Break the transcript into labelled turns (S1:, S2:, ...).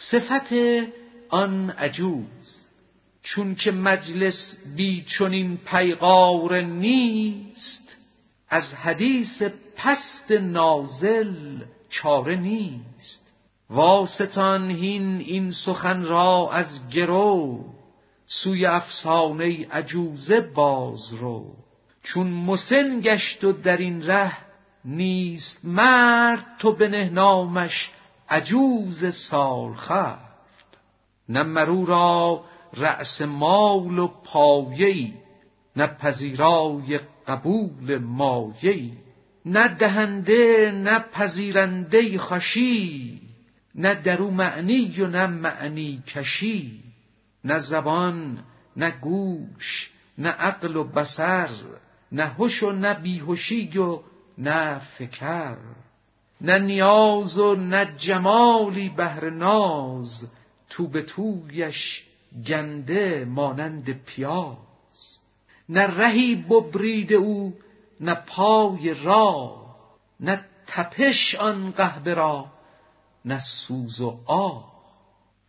S1: صفت آن عجوز چون که مجلس بی چنین پیغار نیست از حدیث پست نازل چاره نیست. واسطان هین این سخن را از گرو سوی افسانه عجوزه باز رو. چون مسن گشت و در این ره نیست مرد تو بنه نامش عجوز سالخورد نه مرو را رأس مال و پایه‌ای نه پذیرای قبول مایه‌ای نه دهنده نه پذیرنده خشی نه درو معنی و نه معنی کشی. نه زبان نه گوش نه عقل و بسر نه هوش و نه بیهوشی و نه فکر. نه نیاز و نه جمالی بهر ناز تو به تویش گنده مانند پیاز. نه رهی ببرید او نه پای راه نه تپش آن قهبه را نه سوز و آه